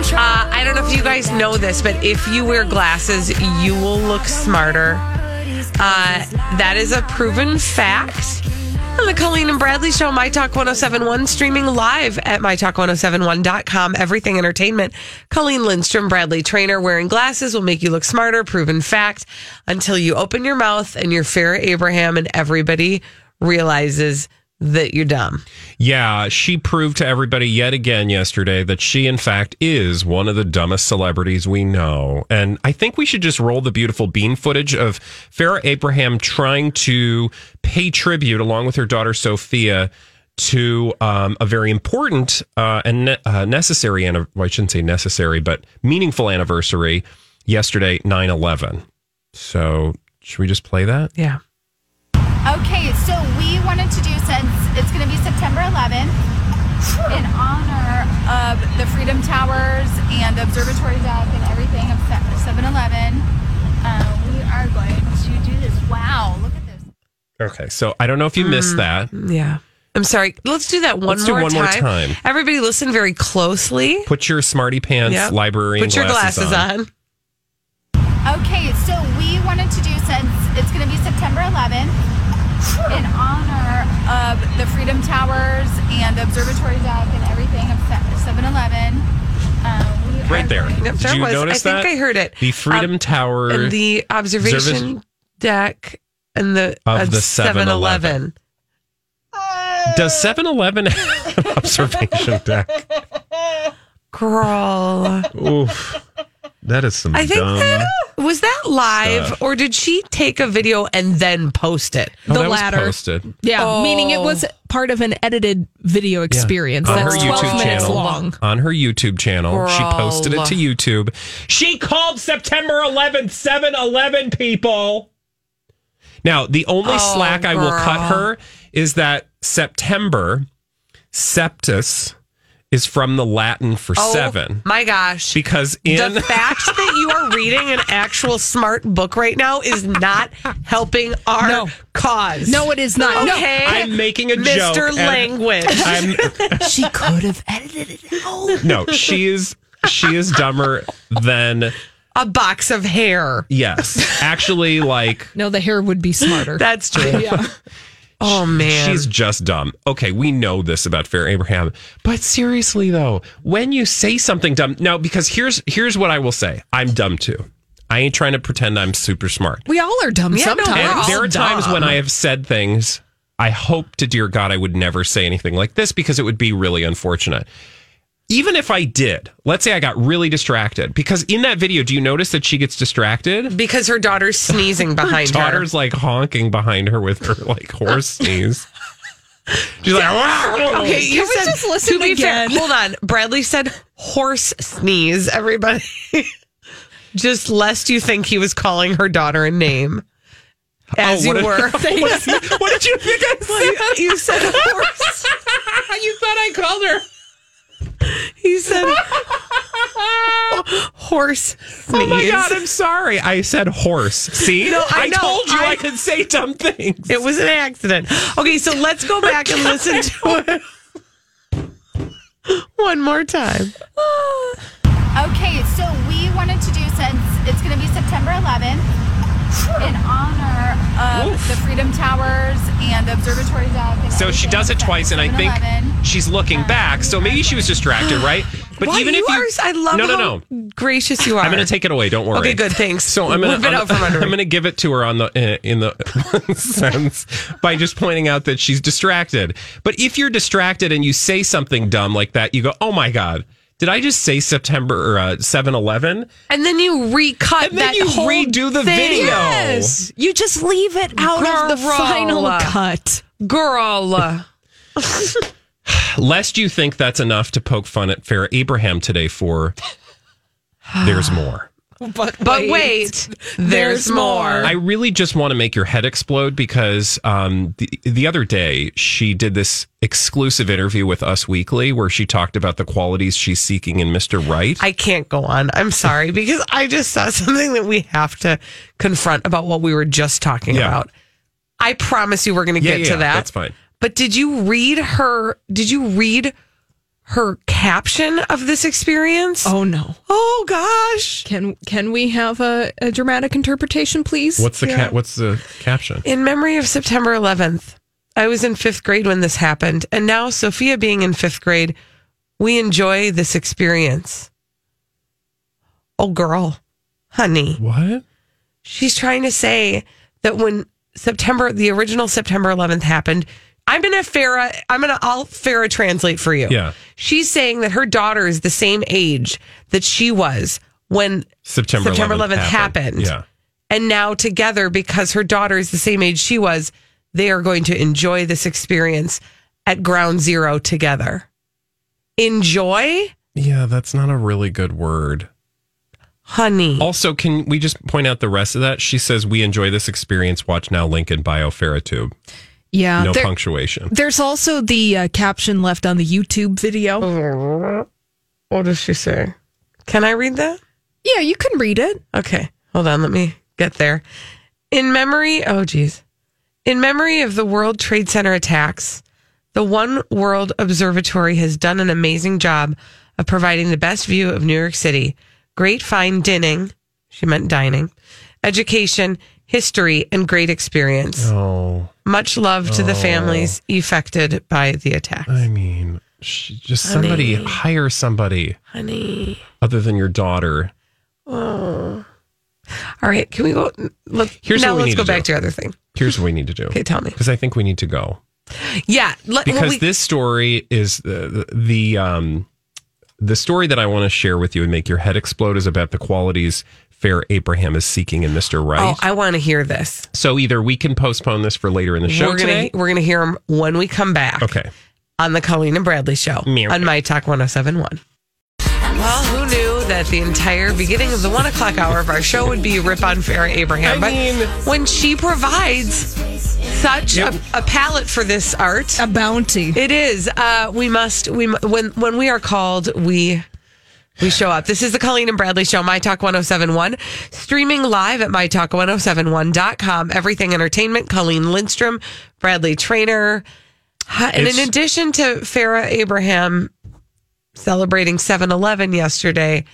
Uh, I don't know if you guys know this, but if you wear glasses, you will look smarter. Uh, that is a proven fact. On the Colleen and Bradley Show, My Talk 1071, streaming live at MyTalk1071.com. Everything Entertainment. Colleen Lindstrom, Bradley Traynor, wearing glasses will make you look smarter. Proven fact. Until you open your mouth and you're Farrah Abraham and everybody realizes that you're dumb. Yeah, she proved to everybody yet again yesterday that she, in fact, is one of the dumbest celebrities we know. And I think we should just roll the beautiful bean footage of Farrah Abraham trying to pay tribute along with her daughter Sophia to um, a very important uh, and ne- uh, necessary, and well, I shouldn't say necessary, but meaningful anniversary yesterday, 9 11. So, should we just play that? Yeah. Okay, so we wanted to do since it's going to be September 11th in honor of the Freedom Towers and the Observatory Deck and everything of 7 Eleven. Uh, we are going to do this. Wow, look at this. Okay, so I don't know if you missed that. Yeah. I'm sorry. Let's do that one, Let's do more, one time. more time. Everybody listen very closely. Put your smarty pants Yep. librarian Put your glasses on. Okay, so we wanted to do since it's going to be September 11th in honor of the Freedom Towers and the Observatory Deck and everything of 7 Eleven. We Right there. going- Yep, Did there you was. notice I think that? I heard it. The Freedom Um, Tower and the observation Observation- deck and the Of uh, the 7-Eleven. Does 7 Eleven have an observation deck? Girl. Oof. That is some I think dumb. that was that live stuff. or did she take a video and then post it? Oh, the latter. posted. Yeah, Oh. meaning it was oh. part of an edited video experience On that's her 12 YouTube minutes channel. long. On her YouTube channel. She posted it to YouTube. She called September 11th 7 Eleven people. Now, the only Oh, slack I will cut her is that September, septus, is from the Latin for Oh, seven. My gosh. Because in the fact that you are reading an actual smart book right now is not helping our No. cause. No, it is not. No. Okay. I'm making a joke. Mr. Language. I'm She could have edited it out. no, she is she is dumber than a box of hair. yes. Actually, like No, the hair would be smarter. That's true. yeah. Oh man. she's just dumb. Okay, we know this about Farrah Abraham, but seriously though, when you say something dumb, now because here's here's what I will say, I'm dumb too. I ain't trying to pretend I'm super smart. We all are dumb Yeah, no, sometimes. we're And all there are times dumb. when I have said things. I hope to dear God I would never say anything like this because it would be really unfortunate. Even if I did, let's say I got really distracted because in that video, do you notice that she gets distracted? because her daughter's sneezing behind her. Daughter's like honking behind her with her like horse sneeze. She's like, "Wow." Okay, you Can we said just listen to be again? fair. Hold on, Bradley said horse sneeze. Everybody, just lest you think he was calling her daughter a name, oh, as Oh, you what were. What did you think I said? you said horse. you thought I called her. He said horse sneeze. Oh my God, I'm sorry. I said horse. See? No, I know. told you I, I- could say dumb things. It was an accident. Okay, so let's go back and listen to it one more time. Okay, so we wanted to do since it's going to be September 11th in honor of the Freedom Towers and the Observatory Deck. So she does it twice, and I think she's looking back. So maybe she was distracted, right? But Why, even you if you, are, I love no, no, how no. gracious you are. I'm going to take it away. Don't worry. Okay, good. Thanks. So I'm going to out from under I'm going to give it to her on the uh, in the sense by just pointing out that she's distracted. But if you're distracted and you say something dumb like that, you go, "Oh my god." Did I just say September or uh, 7-Eleven? And then you recut And then that you whole redo the thing. video. Yes. You just leave it out of the final cut. Girl. Lest you think that's enough to poke fun at Farrah Abraham today for, there's more. But, But wait, there's more. I really just want to make your head explode because um, the, the other day she did this exclusive interview with Us Weekly where she talked about the qualities she's seeking in Mr. Right. I can't go on. I'm sorry because I just saw something that we have to confront about what we were just talking Yeah. about. I promise you we're going to yeah, get yeah, to that. That's fine. But did you read her did you read her caption of this experience? Oh no. Oh gosh. Can can we have a, a dramatic interpretation, please? What's the ca- what's the caption? In memory of September 11th, I was in 5th grade when this happened, and now Sophia being in 5th grade, we enjoy this experience. Oh girl. Honey. What? She's trying to say that when September, the original September 11th happened, I'm gonna Farrah, I'm gonna, I'll Farrah translate for you. Yeah. She's saying that her daughter is the same age that she was when September, September 11th, 11th happened. Yeah. and now together, because her daughter is the same age she was, they are going to enjoy this experience at ground zero together. Enjoy, Yeah, that's not a really good word. honey. Also, can we just point out the rest of that? She says, We enjoy this experience. Watch now, link in bio Faratube. Yeah. No there- punctuation. there's also the uh, caption left on the YouTube video. What does she say? Can I read that? Yeah, you can read it. Okay, hold on. Let me get there. In memory, oh geez, in memory of the World Trade Center attacks, the One World Observatory has done an amazing job of providing the best view of New York City. Great fine dining, she meant dining, education, history, and great experience. Oh, Much love to the families affected by the attack. I mean, she, just somebody hire somebody Honey. other than your daughter. Oh. All right, can we go? Let, Here's now what we let's need go to back do. to your other thing. Here's what we need to do. Okay, tell me. Because I think we need to go. Yeah, let, well, because we- this story is the, the the um the story that I want to share with you and make your head explode is about the qualities Farrah Abraham is seeking in Mr. Right. Oh, I want to hear this. so either we can postpone this for later in the show we're gonna today. we're gonna hear him when we come back. Okay. On the Colleen and Bradley show Meow. on My Talk 1071. Well, who knew that the entire beginning of the one o'clock hour of our show would be rip on Farrah Abraham? I but mean- when she provides such Yep. a, a palette for this art, A bounty. it is. Uh, we must. We when when we are called, we we show up. This is the Colleen and Bradley Show, My Talk 1071, streaming live at MyTalk1071.com. Everything Entertainment, Colleen Lindstrom, Bradley Traynor. And in addition to Farrah Abraham celebrating 7 Eleven yesterday,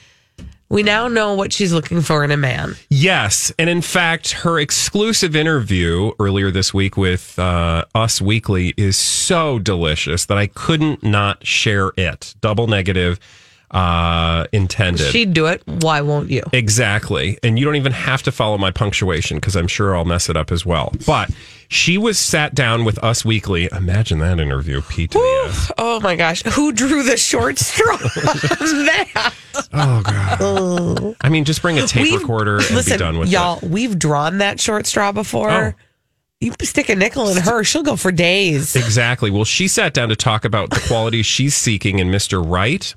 we now know what she's looking for in a man. Yes, and in fact, her exclusive interview earlier this week with uh, Us Weekly is so delicious that I couldn't not share it. Double negative uh, intended. She'd do it. Why won't you? Exactly. And you don't even have to follow my punctuation because I'm sure I'll mess it up as well. But she was sat down with Us Weekly. Imagine that interview, Pete to the S. Oh my gosh. Who drew the short straw that? Oh, God. I mean, just bring a tape We've- recorder and listen, be done with y'all, it. we've drawn that short straw before. Oh. You stick a nickel in her, she'll go for days. Exactly. Well, she sat down to talk about the qualities she's seeking in Mr. Right.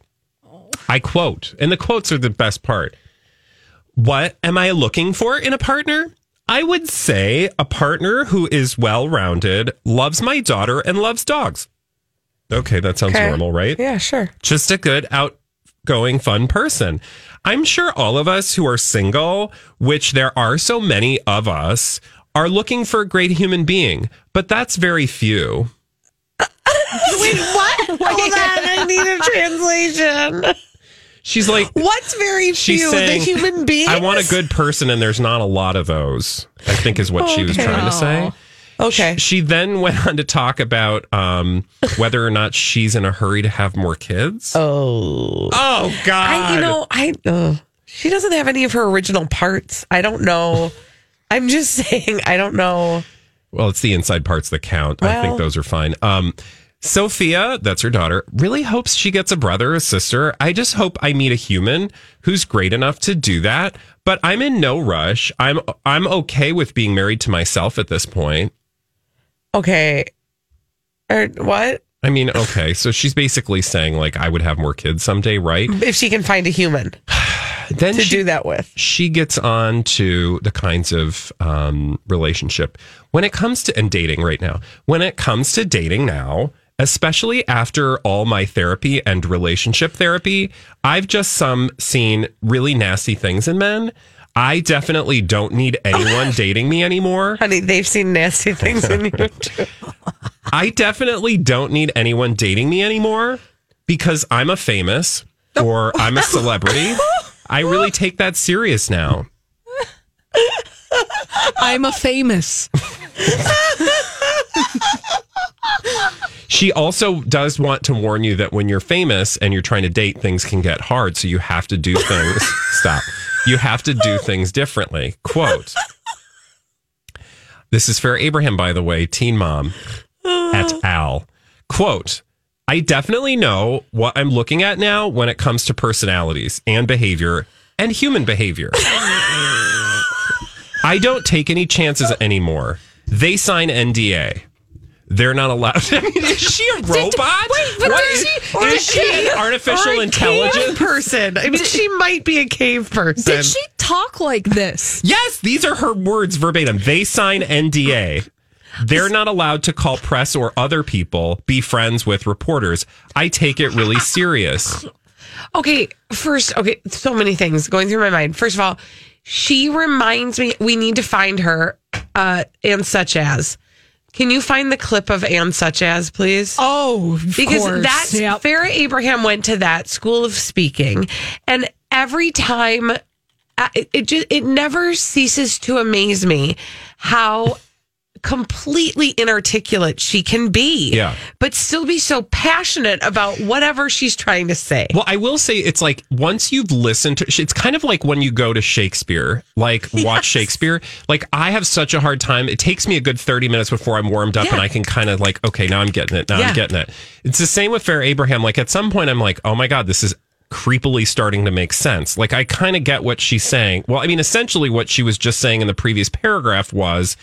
I quote, and the quotes are the best part. What am I looking for in a partner? I would say a partner who is well rounded, loves my daughter, and loves dogs. Okay, that sounds Okay. normal, right? Yeah, sure. Just a good, outgoing, fun person. I'm sure all of us who are single, which there are so many of us, are looking for a great human being, but that's very few. Wait, what? Hold on, I need a translation. She's like, What's very few? saying, the human being. I want a good person, and there's not a lot of those. I think is what she was trying to say. Okay. She then went on to talk about um, whether or not she's in a hurry to have more kids. Oh. Oh God! I, you know, I. Uh, she doesn't have any of her original parts. I don't know. I'm just saying, I don't know. Well, it's the inside parts that count. I think those are fine. Um, Sophia, that's her daughter, really hopes she gets a brother or a sister. I just hope I meet a human who's great enough to do that. But I'm in no rush. I'm I'm okay with being married to myself at this point. Okay. Or what? I mean, okay, so she's basically saying like I would have more kids someday, right? If she can find a human Then to she, do that with. she gets on to the kinds of um, relationship when it comes to and dating right now. When it comes to dating now, especially after all my therapy and relationship therapy, I've just some seen really nasty things in men. I definitely don't need anyone dating me anymore. Honey, they've seen nasty things in you too. I definitely don't need anyone dating me anymore because I'm a famous or I'm a celebrity. I really take that serious now. I'm a famous. She also does want to warn you that when you're famous and you're trying to date, things can get hard. So you have to do things. stop. You have to do things differently. Quote. This is Farrah Abraham, by the way, teen mom at Al. Quote. I definitely know what I'm looking at now when it comes to personalities and behavior and human behavior. I don't take any chances anymore. They sign NDA. They're not allowed. I mean, is she a robot? wait, but What is is, she- or is is she she- artificial Or a intelligence? cave person. I mean, she might be a cave person. Did she talk like this? Yes, these are her words verbatim. They sign NDA. They're not allowed to call press or other people, be friends with reporters. I take it really serious. Okay, first, okay, so many things going through my mind. First of all, she reminds me we need to find her uh and such as. Can you find the clip of and such as, please? Oh, because course. that's Yep. Farrah Abraham went to that school of speaking, and every time it, it just it never ceases to amaze me how completely inarticulate she can be. Yeah. but still be so passionate about whatever she's trying to say. Well, I will say it's like once you've listened to it's kind of like when you go to Shakespeare, like watch Shakespeare. Like I have such a hard time. It takes me a good 30 minutes before I'm warmed up Yeah. and I can kind of like, okay, now I'm getting it. Now Yeah. I'm getting it. It's the same with Farrah Abraham. Like at some point I'm like, oh my God, this is creepily starting to make sense. Like I kind of get what she's saying. Well, I mean, essentially what she was just saying in the previous paragraph was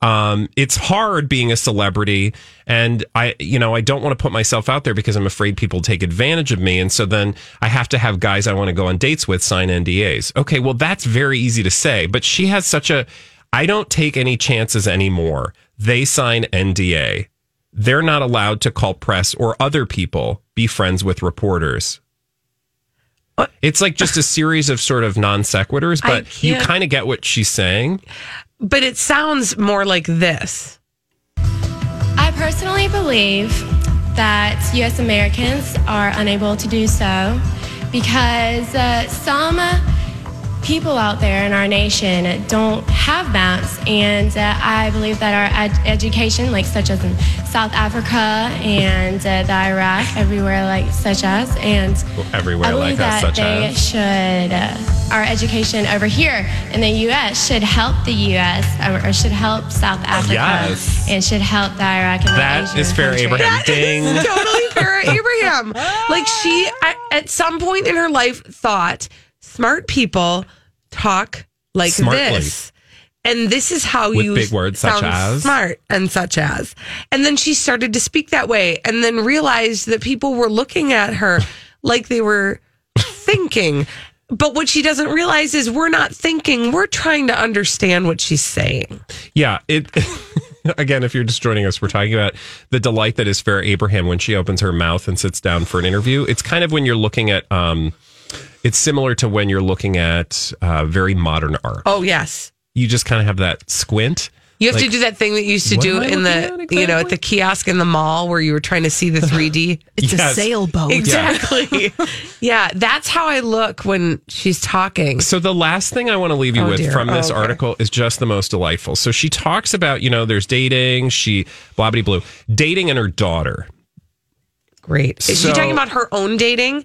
um, it's hard being a celebrity and I, you know, I don't want to put myself out there because I'm afraid people take advantage of me. And so then I have to have guys I want to go on dates with sign NDAs. Okay. Well, that's very easy to say, but she has such a, I don't take any chances anymore. They sign NDA. They're not allowed to call press or other people be friends with reporters. It's like just a series of sort of non sequiturs, but you kind of get what she's saying. But it sounds more like this. I personally believe that U.S. Americans are unable to do so because uh, some people out there in our nation don't have maps, and uh, I believe that our ed- education, like such as in South Africa and uh, the Iraq, everywhere like such as, and Everywhere I like believe that, that such they as. should, uh, our education over here in the U.S. should help the U.S. or, or should help South Africa Yes. and should help the Iraq and That the Asian is Farrah countries. Abraham. Ding. totally fair, Abraham. Like she, at- at some point in her life, thought smart people talk like Smartly. this. And this is how With you big words such as? smart and such as. And then she started to speak that way and then realized that people were looking at her like they were thinking. But what she doesn't realize is we're not thinking, we're trying to understand what she's saying. Yeah, it again, if you're just joining us, we're talking about the delight that is Farrah Abraham when she opens her mouth and sits down for an interview. It's kind of when you're looking at um it's similar to when you're looking at uh, very modern art. Oh, yes. You just kind of have that squint. You have to do that thing that you used to do in the, looking at you know, at the kiosk in the mall where you were trying to see the 3D. It's Yes. a sailboat. exactly. yeah, that's how I look when she's talking. So the last thing I want to leave you Oh, with dear. from this Oh, okay. article is just the most delightful. So she talks about, you know, there's dating, she blah blah blue, dating and her daughter. Great. Is So- she talking about her own dating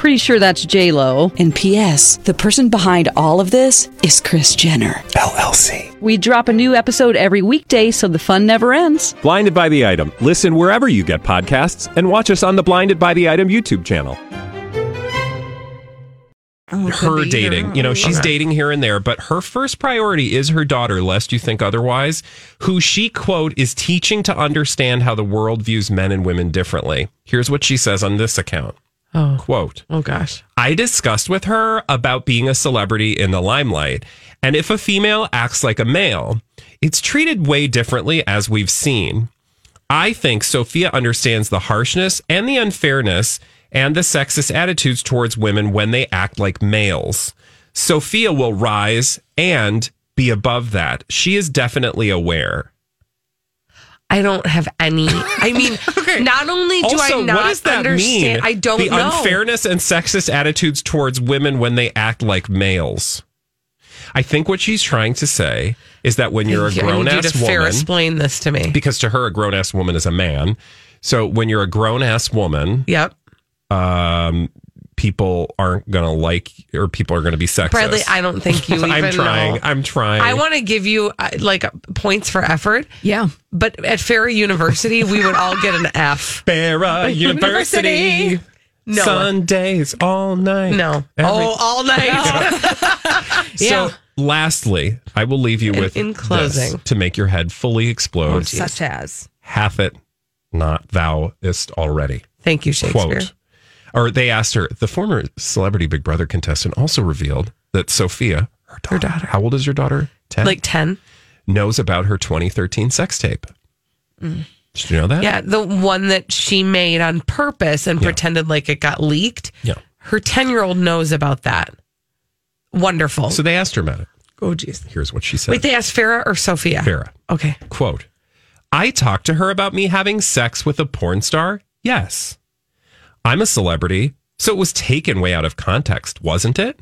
Pretty sure that's J Lo. And P.S. The person behind all of this is Kris Jenner LLC. We drop a new episode every weekday, so the fun never ends. Blinded by the item. Listen wherever you get podcasts, and watch us on the Blinded by the Item YouTube channel. Oh, her dating. You know, she's dating here and there, but her first priority is her daughter, lest you think otherwise, who she, quote, is teaching to understand how the world views men and women differently. Here's what she says on this account. Oh. Quote, oh gosh. I discussed with her about being a celebrity in the limelight. And if a female acts like a male, it's treated way differently as we've seen. I think Sophia understands the harshness and the unfairness and the sexist attitudes towards women when they act like males. Sophia will rise and be above that. She is definitely aware. I don't have any. I mean, not only do also, I not what does that understand, mean? I don't the know. unfairness and sexist attitudes towards women when they act like males. I think what she's trying to say is that when you're a grown you ass fair woman, explain this to me. because to her a grown ass woman is a man. So when you're a grown ass woman, Yep. um, people aren't gonna like or people are gonna be sexist. Bradley, I don't think you even I'm trying. know. I'm trying. I want to give you uh, like points for effort, Yeah. but at Farrah University, we would all get an F. Farrah University. No. Sundays all night. No. Every- oh, all night. So, yeah. lastly, I will leave you In- with in this closing. to make your head fully explode. Such as. Hath it not thou ist already? Thank you, Shakespeare. Quote. Or they asked her. The former celebrity Big Brother contestant also revealed that Sophia, her daughter, daughter. how old is your daughter? Ten. Like 10. knows about her 2013 sex tape. Did you know that? Mm. Yeah, the one that she made on purpose and pretended like it got leaked. Yeah. Her 10 year old knows about that. Wonderful. So they asked her about it. oh, jeez. Here's what she said. Wait, they asked Farrah or Sophia? Farrah. Okay. Quote, I talked to her about me having sex with a porn star. Yes. I'm a celebrity, so it was taken way out of context, wasn't it?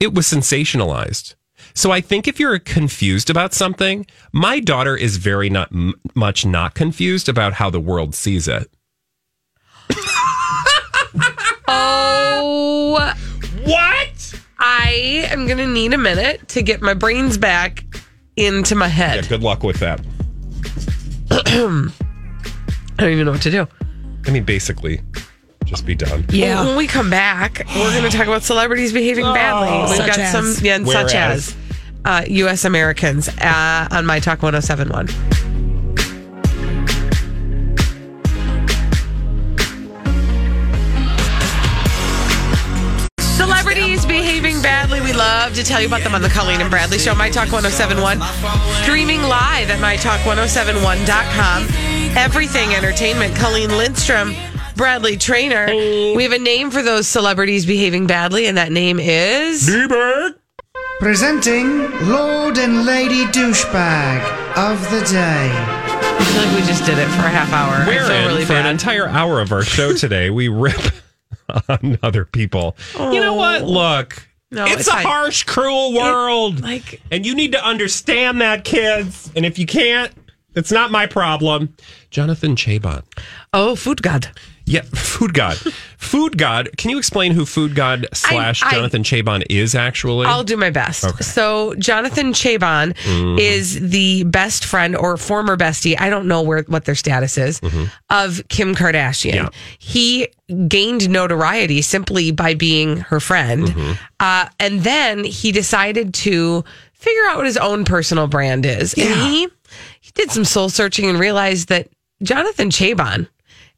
It was sensationalized. So I think if you're confused about something, my daughter is very not m- much not confused about how the world sees it. Oh, What? I am going to need a minute to get my brains back into my head. Yeah, head. good luck with that. I don't even know what to do. I mean, basically, just be done. Yeah. When we come back, we're going to talk about celebrities behaving badly. We've Such got as. some, yeah, and such as uh, U.S. Americans uh, on My Talk 1071. Celebrities behaving badly. We love to tell you about them on the Colleen and Bradley Show, My Talk 1071. Streaming live at MyTalk1071.com. Everything Entertainment. Colleen Lindstrom, Bradley Traynor. We have a name for those celebrities behaving badly, and that name is. Presenting Lord and Lady Douchebag of the Day. I feel like we just did it for a half hour. I Wherein, feel really for an entire hour of our show today, we rip on other people. You know what? Oh. Look, No, it's, it's a fine. harsh, cruel world. like- and you need to understand that, kids. And if you can't, it's not my problem. Jonathan Cheban. Oh, Food God. Yeah, Food God. Food God. Can you explain who Food God slash I- Jonathan Cheban is actually? I'll do my best. Okay. So Jonathan Cheban Mhm. is the best friend or former bestie. I don't know where what their status is of Kim Kardashian. Yeah. He gained notoriety simply by being her friend, uh, and then he decided to figure out what his own personal brand is, and he he did some soul searching and realized that Jonathan Cheban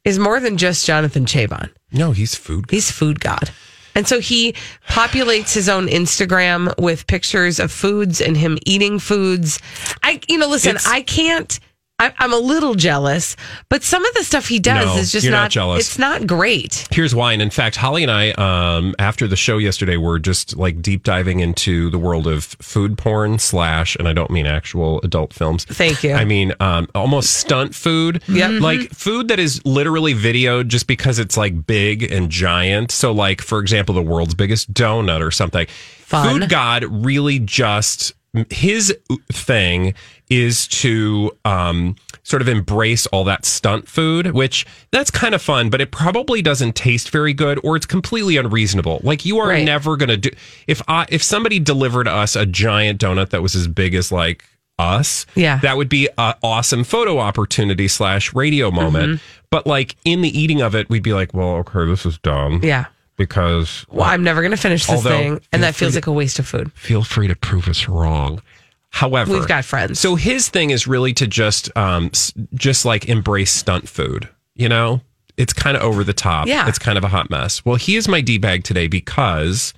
is more than just Jonathan Cheban. No, he's food. He's food god. And so he populates his own Instagram with pictures of foods and him eating foods. I, you know, listen, It's- I can't. I'm a little jealous, but some of the stuff he does No, is just you're not not. jealous. It's not great. Here's why. And in fact, Holly and I, um, after the show yesterday, were just like deep diving into the world of food porn slash, and I don't mean actual adult films. Thank you. I mean um, almost stunt food. Yep. Like food that is literally videoed just because it's like big and giant. So, like, for example, the world's biggest donut or something. Fun. Food God really just, his thing is to um, sort of embrace all that stunt food, which that's kind of fun, but it probably doesn't taste very good or it's completely unreasonable. Like you are Right. never going to do if I if somebody delivered us a giant donut that was as big as like us, Yeah. that would be an awesome photo opportunity slash radio moment. Mm-hmm. But like in the eating of it, we'd be like, well, okay, this is dumb. Yeah. Because Well, I'm never going to finish this thing, and that feels to- like a waste of food. feel free to prove us wrong. However, We've got friends. So his thing is really to just, um, just like embrace stunt food. You know, it's kind of over the top. Yeah. it's kind of a hot mess. Well, he is my d bag today because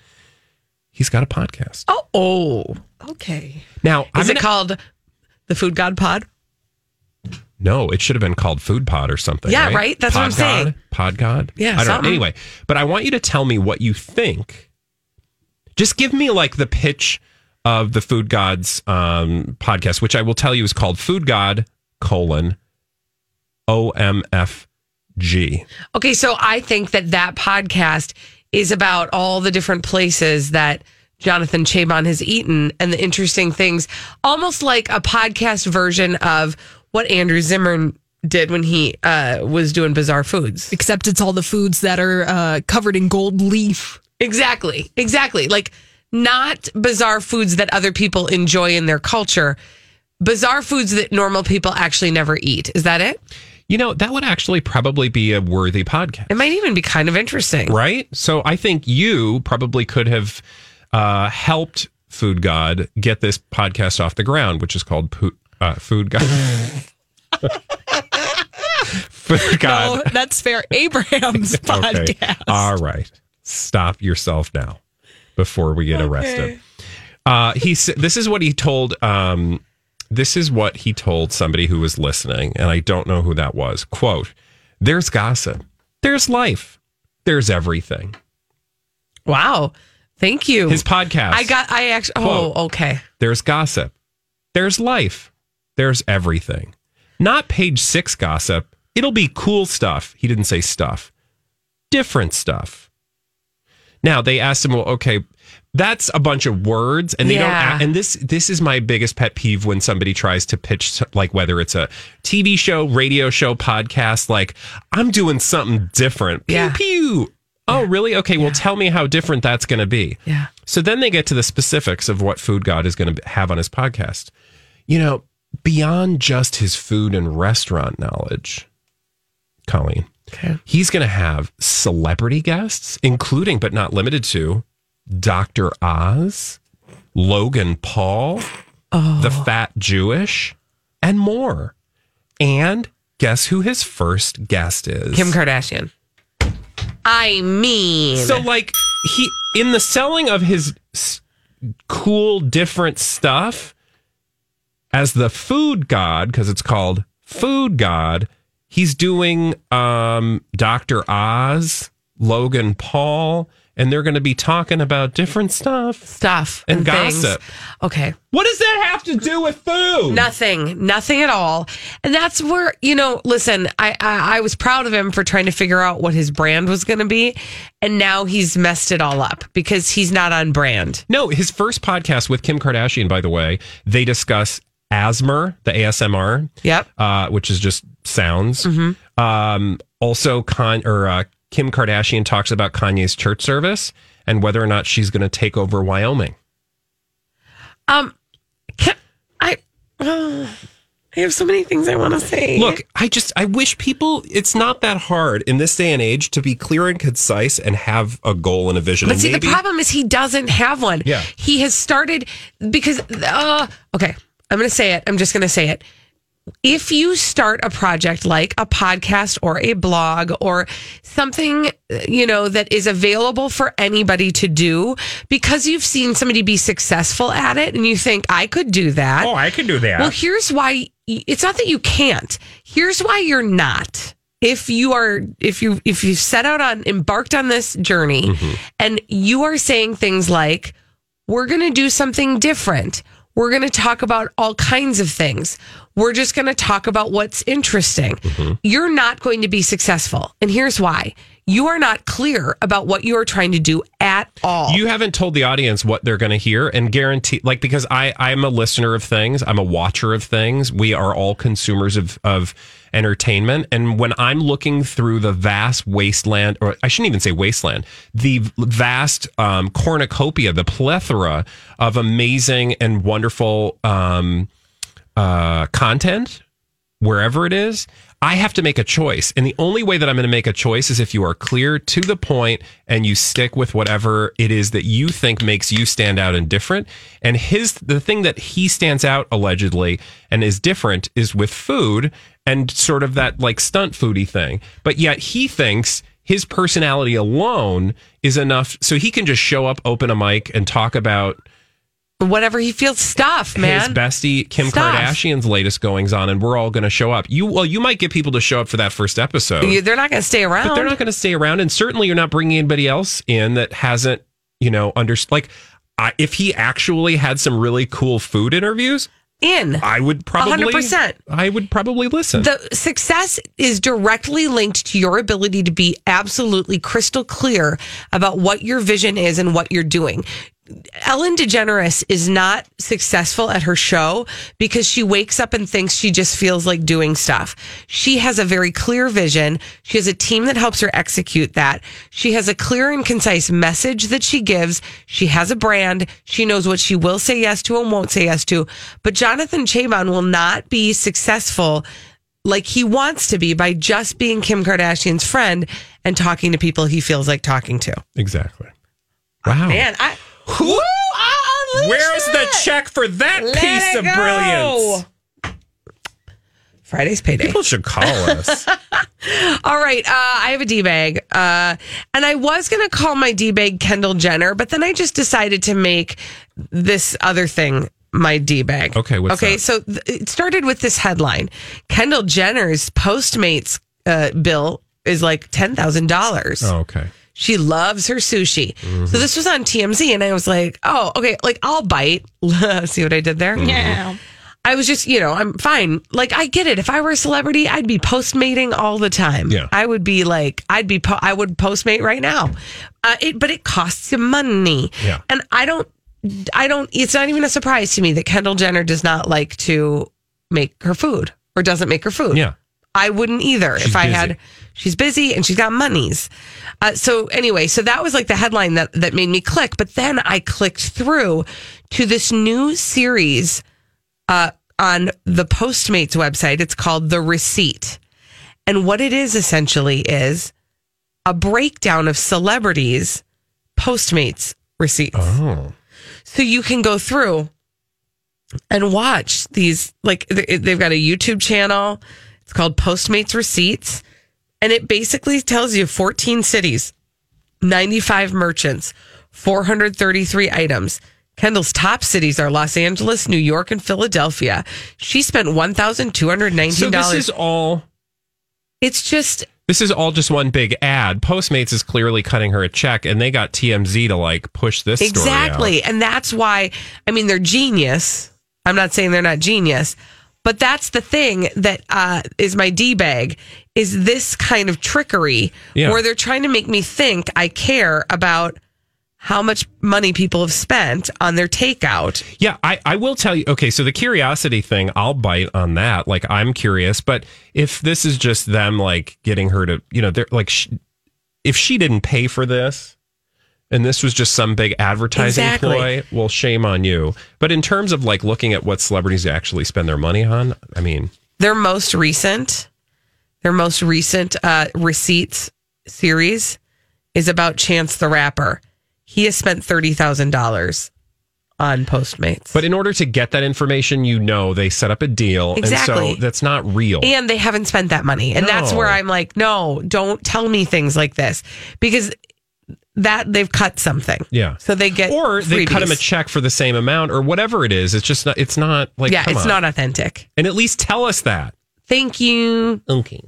he's got a podcast. Oh, oh, okay. Now, I'm Is it gonna- called the Food God Pod? No, it should have been called Food Pod or something. Yeah, right? That's what I'm Pod saying. Pod God? Yeah, I don't know. Anyway, but I want you to tell me what you think. Just give me like the pitch of the Food Gods um, podcast, which I will tell you is called Food God colon OMFG. Okay, so I think that that podcast is about all the different places that Jonathan Cheban has eaten and the interesting things, almost like a podcast version of what Andrew Zimmern did when he uh, was doing Bizarre Foods. Except it's all the foods that are uh, covered in gold leaf. Exactly, exactly. Like not bizarre foods that other people enjoy in their culture, bizarre foods that normal people actually never eat. Is that it? You know, that would actually probably be a worthy podcast. It might even be kind of interesting. right? So I think you probably could have uh, helped Food God get this podcast off the ground, which is called Poo- uh, Food God. Food God. Oh, that's fair. Abraham's Okay. podcast. All right. Stop yourself now before we get arrested. Uh, he this is what he told um, this is what he told somebody who was listening and I don't know who that was. Quote, there's gossip. There's life. There's everything. Wow. Thank you. His podcast. I got, I actually, oh, okay. There's gossip. There's life. There's everything. Not page six gossip. It'll be cool stuff. He didn't say stuff. Different stuff. Now they asked him, well, okay, that's a bunch of words, and they Yeah. don't. And this this is my biggest pet peeve when somebody tries to pitch, like whether it's a TV show, radio show, podcast. Like I'm doing something different. Pew Yeah. pew. Oh, really? Okay. Well, tell me how different that's going to be. Yeah. So then they get to the specifics of what Food God is going to have on his podcast. You know, beyond just his food and restaurant knowledge, Colleen, Okay. he's going to have celebrity guests, including but not limited to Dr. Oz, Logan Paul, oh. the Fat Jewish, and more. And guess who his first guest is? Kim Kardashian. I mean, So like he in the selling of his cool different stuff as the food god because it's called food god, he's doing um Dr. Oz, Logan Paul and they're going to be talking about different stuff. stuff And things. gossip. Okay. What does that have to do with food? Nothing, nothing at all. And that's where, you know, listen, I, I, I was proud of him for trying to figure out what his brand was going to be. And now he's messed it all up because he's not on brand. No, his first podcast with Kim Kardashian, by the way, they discuss ASMR, the ASMR. Yep. uh, which is just sounds. Um, also, Con or uh, Kim Kardashian talks about Kanye's church service and whether or not she's going to take over Wyoming. Um, can, I, uh, I have so many things I want to say. Look, I just I wish people. It's not that hard in this day and age to be clear and concise and have a goal and a vision. But and see, maybe, the problem is he doesn't have one. Yeah. He has started because, uh, okay, I'm going to say it. I'm just going to say it. if you start a project like a podcast or a blog or something, you know, that is available for anybody to do because you've seen somebody be successful at it and you think, I could do that. Oh, I could do that. Well, here's why it's not that you can't. Here's why you're not. If you are if you if you set out on embarked on this journey Mm-hmm. and you are saying things like we're going to do something different. We're going to talk about all kinds of things. We're just going to talk about what's interesting. Mm-hmm. You're not going to be successful. And here's why. You are not clear about what you are trying to do at all. You haven't told the audience what they're going to hear and guarantee, like, because I, I'm a listener of things, I'm a watcher of things. We are all consumers of, of entertainment. And when I'm looking through the vast wasteland, or I shouldn't even say wasteland, the vast um, cornucopia, the plethora of amazing and wonderful um, uh, content, wherever it is, I have to make a choice. And the only way that I'm going to make a choice is if you are clear to the point and you stick with whatever it is that you think makes you stand out and different. And his, the thing that he stands out allegedly and is different is with food and sort of that like stunt foodie thing. But yet he thinks his personality alone is enough so he can just show up, open a mic and talk about Whatever he feels stuff, man. his bestie Kim Stuff. Kardashian's latest goings on, and we're all going to show up. You well, you might get people to show up for that first episode, You- they're not going to stay around. but they're not going to stay around. And certainly, you're not bringing anybody else in that hasn't, you know, under like. I, if he actually had some really cool food interviews, in. I would probably 100%. I would probably listen. The success is directly linked to your ability to be absolutely crystal clear about what your vision is and what you're doing. Ellen DeGeneres is not successful at her show because she wakes up and thinks she just feels like doing stuff. She has a very clear vision. She has a team that helps her execute that. She has a clear and concise message that she gives. She has a brand. She knows what she will say yes to and won't say yes to. But Jonathan Cheban will not be successful like he wants to be by just being Kim Kardashian's friend and talking to people he feels like talking to. exactly. Wow. Man, I who? Where's the check for that Let piece of brilliance? Friday's payday. People should call us. All right, uh, I have a D bag, uh, and I was going to call my D bag Kendall Jenner, but then I just decided to make this other thing my D bag. Okay, what's okay. that? So th- it started with this headline: Kendall Jenner's Postmates uh, bill is like ten thousand dollars. oh, okay. She loves her sushi. Mm-hmm. So this was on TMZ, and I was like, oh, okay, like I'll bite. See what I did there? Mm-hmm. Yeah. I was just, you know, I'm fine. Like, I get it. If I were a celebrity, I'd be postmating all the time. Yeah. I would be like, I'd be, po- I would postmate right now. Uh, it, but it costs you money. Yeah. And I don't, I don't, it's not even a surprise to me that Kendall Jenner does not like to make her food or doesn't make her food. Yeah. I wouldn't either She's if I busy. had. She's busy and she's got monies. Uh, so anyway, so that was like the headline that that made me click. But then I clicked through to this new series uh, on the Postmates website. It's called The Receipt, and what it is essentially is a breakdown of celebrities' Postmates receipts. Oh. So you can go through and watch these. Like they- they've got a YouTube channel. It's called Postmates Receipts, and it basically tells you 14 cities, 95 merchants, 433 items. Kendall's top cities are Los Angeles, New York, and Philadelphia. She spent one thousand two hundred nineteen So this dollars. is all. It's just This is all just one big ad. Postmates is clearly cutting her a check, and they got TMZ to like push this story. Exactly. And that's why, I mean, they're genius. I'm not saying they're not genius, but that's the thing that uh, is my D bag is this kind of trickery Yeah. where they're trying to make me think I care about how much money people have spent on their takeout. Yeah, I, I will tell you. Okay, so the curiosity thing, I'll bite on that. Like, I'm curious, but if this is just them, like, getting her to, you know, they're like, sh- if she didn't pay for this and this was just some big advertising Exactly. ploy, well, shame on you. But in terms of like looking at what celebrities actually spend their money on, I mean, Their most recent, their most recent uh, receipts series is about Chance the Rapper. He has spent thirty thousand dollars on Postmates. But in order to get that information, you know they set up a deal. Exactly. And so that's not real. and they haven't spent that money. And that's where I'm like, no, don't tell me things like this because that they've cut something. yeah. So they get Or they cut him a check for the same amount or whatever it is. It's just not, it's not like, yeah, it's on. not authentic. And at least tell us that. Thank you. Okay.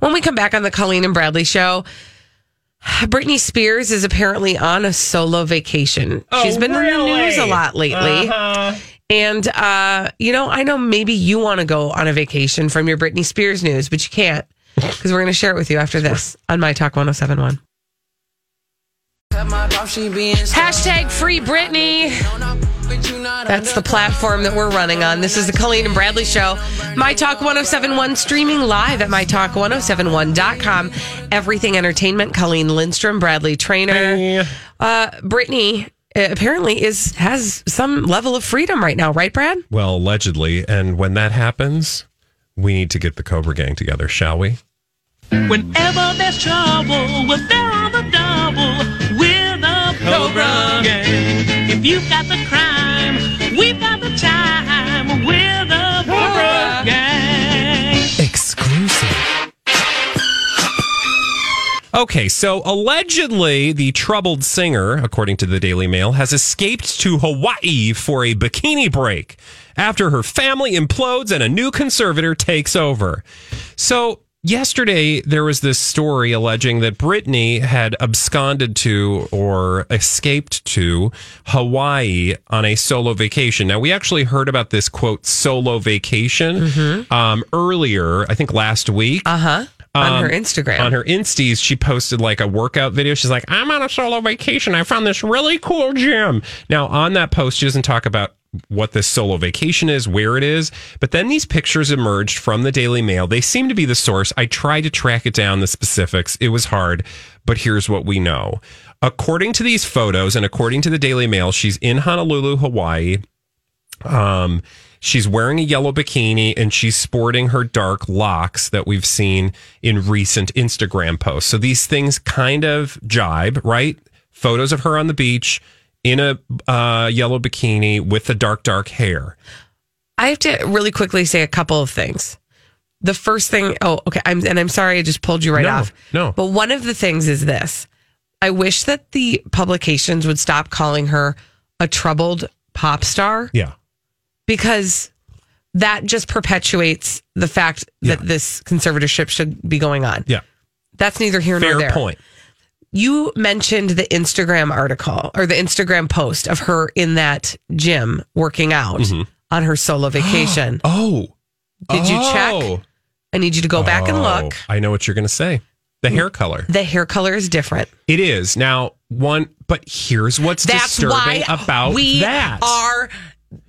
When we come back on the Colleen and Bradley show, Britney Spears is apparently on a solo vacation. Oh, She's been in the news a lot lately. Uh-huh. And, uh, you know, I know maybe you want to go on a vacation from your Britney Spears news, but you can't because we're going to share it with you after this on My Talk 1071. Hashtag free Britney. That's the platform that we're running on. This is the Colleen and Bradley Show. My Talk 1071 streaming live at MyTalk1071.com. Everything Entertainment. Colleen Lindstrom, Bradley Traynor. Uh, Britney uh, apparently is has some level of freedom right now, right, Brad? Well, allegedly. And when that happens, we need to get the Cobra Gang together, shall we? Whenever there's trouble, we're there on the double. If you've got the crime, we've got the time. We're the Gang. Exclusive. Okay, so allegedly, the troubled singer, according to the Daily Mail, has escaped to Hawaii for a bikini break after her family implodes and a new conservator takes over. So, yesterday, there was this story alleging that Britney had absconded to or escaped to Hawaii on a solo vacation. Now, we actually heard about this quote, solo vacation, um, earlier, I think last week. Uh huh. On her Um, Instagram. On her Insties, she posted like a workout video. She's like, I'm on a solo vacation. I found this really cool gym. Now, on that post, she doesn't talk about what this solo vacation is, where it is. But then these pictures emerged from the Daily Mail. They seem to be the source. I tried to track it down, the specifics. It was hard, but here's what we know. According to these photos and according to the Daily Mail, she's in Honolulu, Hawaii. Um, she's wearing a yellow bikini and she's sporting her dark locks that we've seen in recent Instagram posts. So these things kind of jibe, right? Photos of her on the beach in a uh, yellow bikini with the dark, dark hair. I have to really quickly say a couple of things. The first thing, oh, okay, I'm and I'm sorry I just pulled you right No, off. no. But one of the things is this. I wish that the publications would stop calling her a troubled pop star Yeah. because that just perpetuates the fact that this conservatorship should be going on. Yeah. That's neither here nor Fair there. point. You mentioned the Instagram article or the Instagram post of her in that gym working out mm-hmm. on her solo vacation. Oh. Did you Oh. check? I need you to go back and Oh, look. I know what you're going to say. The hair color. The hair color is different. It is. Now, one, but here's what's That's disturbing about we that. are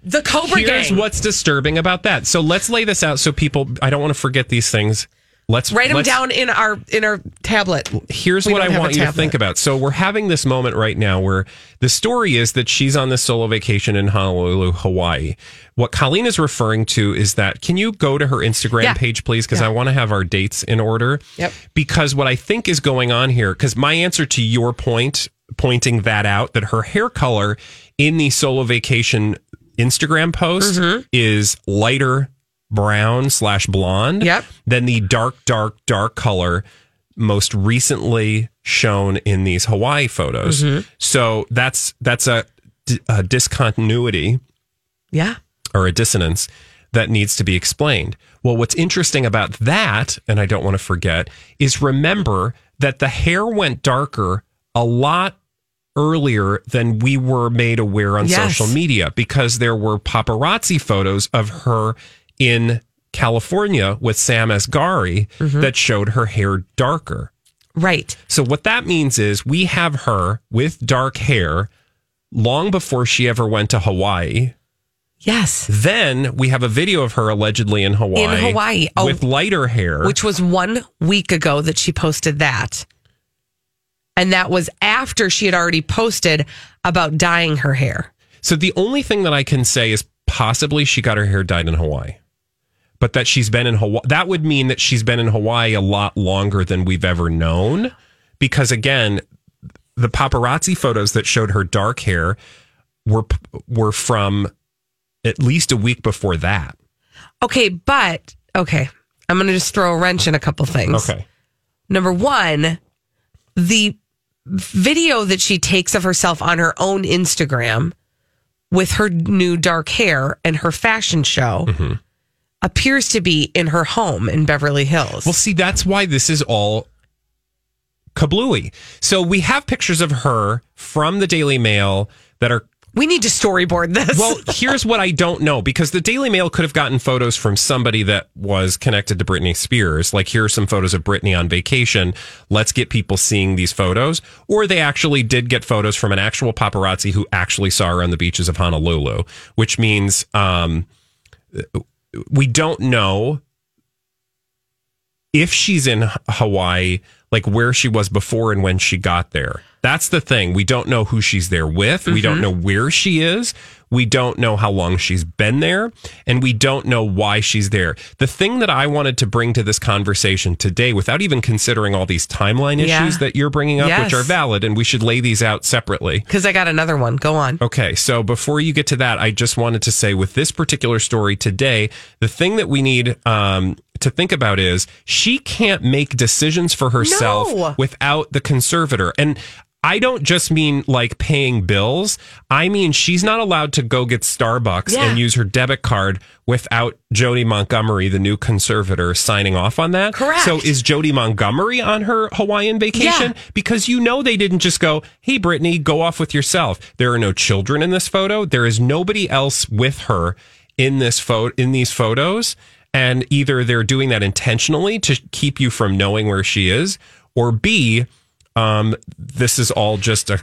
the Cobra Here's Gang. what's disturbing about that. So let's lay this out so people. I don't want to forget these things. Let's Write them let's- down in our in our tablet. Here's We what I want you to think about. So we're having this moment right now where the story is that she's on this solo vacation in Honolulu, Hawaii. What Colleen is referring to is that can you go to her Instagram Yeah. page, please? Because I want to have our dates in order. Yep. Because what I think is going on here, because my answer to your point, pointing that out, that her hair color in the solo vacation Instagram post Mm-hmm. is lighter brown slash blonde Yep. than the dark, dark, dark color most recently shown in these Hawaii photos. Mm-hmm. So that's that's a, a discontinuity Yeah. or a dissonance that needs to be explained. Well, what's interesting about that, and I don't want to forget, is remember that the hair went darker a lot earlier than we were made aware on Yes. social media because there were paparazzi photos of her in California with Sam Asghari Mm-hmm. that showed her hair darker. Right. So what that means is we have her with dark hair long before she ever went to Hawaii. Yes. Then we have a video of her allegedly in Hawaii. In Hawaii. Oh. with lighter hair. Which was one week ago that she posted that. And that was after she had already posted about dyeing her hair. so the only thing that I can say is possibly she got her hair dyed in Hawaii. But that she's been in Hawaii that would mean that she's been in Hawaii a lot longer than we've ever known. Because again, the paparazzi photos that showed her dark hair were were from at least a week before that. Okay, but okay. I'm going to just throw a wrench in a couple things. Okay. Number one, the video that she takes of herself on her own Instagram with her new dark hair and her fashion show Mm-hmm. Appears to be in her home in Beverly Hills. Well, see, that's why this is all kablooey. So we have pictures of her from the Daily Mail that are we need to storyboard this. Well, here's what I don't know because the Daily Mail could have gotten photos from somebody that was connected to Britney Spears. Like, here are some photos of Britney on vacation. Let's get people seeing these photos. Or they actually did get photos from an actual paparazzi who actually saw her on the beaches of Honolulu, which means um, we don't know if she's in Hawaii, like where she was before and when she got there. That's the thing. We don't know who she's there with. We don't know where she is. We don't know how long she's been there. And we don't know why she's there. The thing that I wanted to bring to this conversation today, without even considering all these timeline issues that you're bringing up, which are valid, and we should lay these out separately. Because I got another one. Go on. Okay, so before you get to that, I just wanted to say with this particular story today, the thing that we need um, to think about is she can't make decisions for herself No. without the conservator. And I don't just mean like paying bills. I mean she's not allowed to go get Starbucks Yeah. and use her debit card without Jodi Montgomery, the new conservator, signing off on that. Correct. So is Jodi Montgomery on her Hawaiian vacation? Yeah. because you know they didn't just go, "Hey Britney, go off with yourself." There are no children in this photo. There is nobody else with her in this photo in these photos, and either they're doing that intentionally to keep you from knowing where she is, or B, um, this is all just a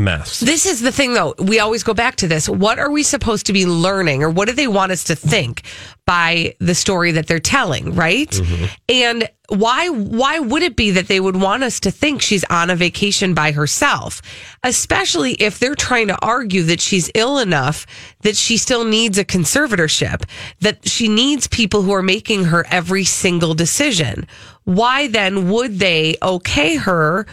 mess. This is the thing, though. We always go back to this. What are we supposed to be learning, or what do they want us to think by the story that they're telling, right? Mm-hmm. And why why would it be that they would want us to think she's on a vacation by herself, especially if they're trying to argue that she's ill enough that she still needs a conservatorship, that she needs people who are making her every single decision. Why then would they okay her?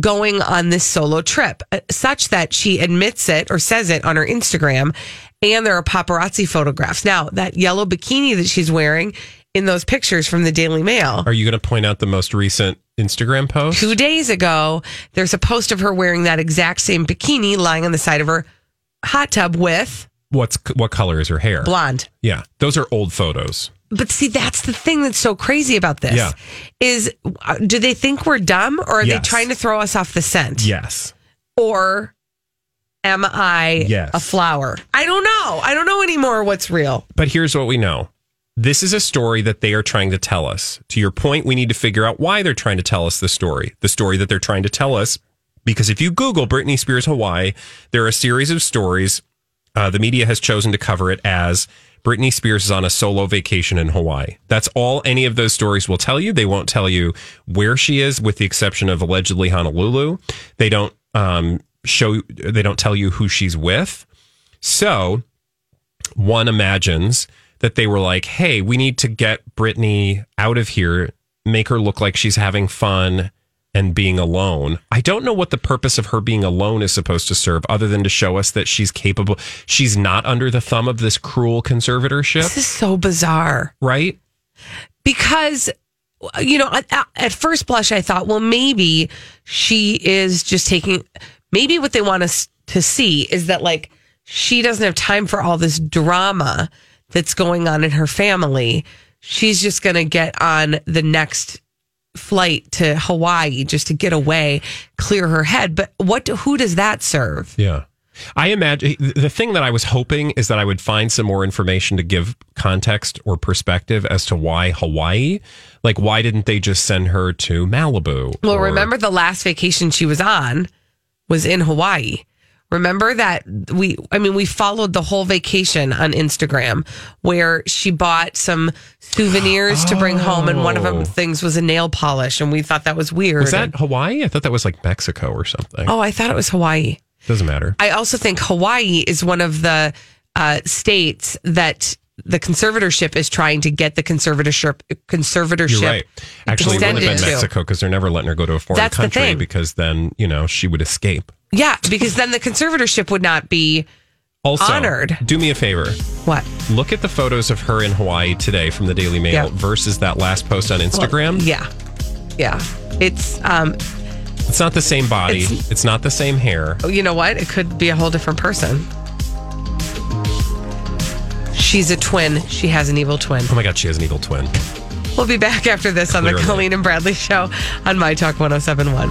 Going on this solo trip, uh, such that she admits it or says it on her Instagram. And there are paparazzi photographs. Now, that yellow bikini that she's wearing in those pictures from the Daily Mail. Are you going to point out the most recent Instagram post? Two days ago, there's a post of her wearing that exact same bikini lying on the side of her hot tub with What's what color is her hair? blonde. Yeah, those are old photos. But see, that's the thing that's so crazy about this. Yeah. Is uh, do they think we're dumb or are they trying to throw us off the scent? Yes. Or am I Yes. a flower? I don't know. I don't know anymore what's real. But here's what we know. This is a story that they are trying to tell us. To your point, we need to figure out why they're trying to tell us the story. The story that they're trying to tell us. Because if you Google Britney Spears Hawaii, there are a series of stories. Uh, the media has chosen to cover it as Britney Spears is on a solo vacation in Hawaii. That's all any of those stories will tell you. They won't tell you where she is, with the exception of allegedly Honolulu. They don't um, show. They don't tell you who she's with. So one imagines that they were like, hey, we need to get Britney out of here, make her look like she's having fun and being alone. I don't know what the purpose of her being alone is supposed to serve other than to show us that she's capable. She's not under the thumb of this cruel conservatorship, This is so bizarre right? because you know at, at first blush I thought, well, maybe she is just taking. Maybe what they want us to see is that like she doesn't have time for all this drama that's going on in her family. She's just going to get on the next flight to Hawaii just to get away, clear her head. But what? Who does that serve? Yeah. I imagine the thing that I was hoping is that I would find some more information to give context or perspective as to why Hawaii. Like, why didn't they just send her to Malibu? Well, Or- remember the last vacation she was on was in Hawaii. Remember that we, I mean, we followed the whole vacation on Instagram where she bought some souvenirs to bring home, and one of them Oh. things was a nail polish, and we thought that was weird. Was that Hawaii? I thought that was like Mexico or something. Oh, I thought it was Hawaii. Doesn't matter. I also think Hawaii is one of the uh, states that the conservatorship is trying to get the conservatorship conservatorship You're right. Actually, it would have been. Mexico because they're never letting her go to a foreign That's country because then, you know, she would escape. Yeah, because then the conservatorship would not be Also, honored. do me a favor. What? Look at the photos of her in Hawaii today from the Daily Mail Yeah. versus that last post on Instagram. Yeah. Yeah. It's um It's not the same body. It's, It's- not the same hair. you know what? It could be a whole different person. She's a twin. She has an evil twin. Oh my God, she has an evil twin. We'll be back after this on the Colleen and Bradley show on My Talk 1071.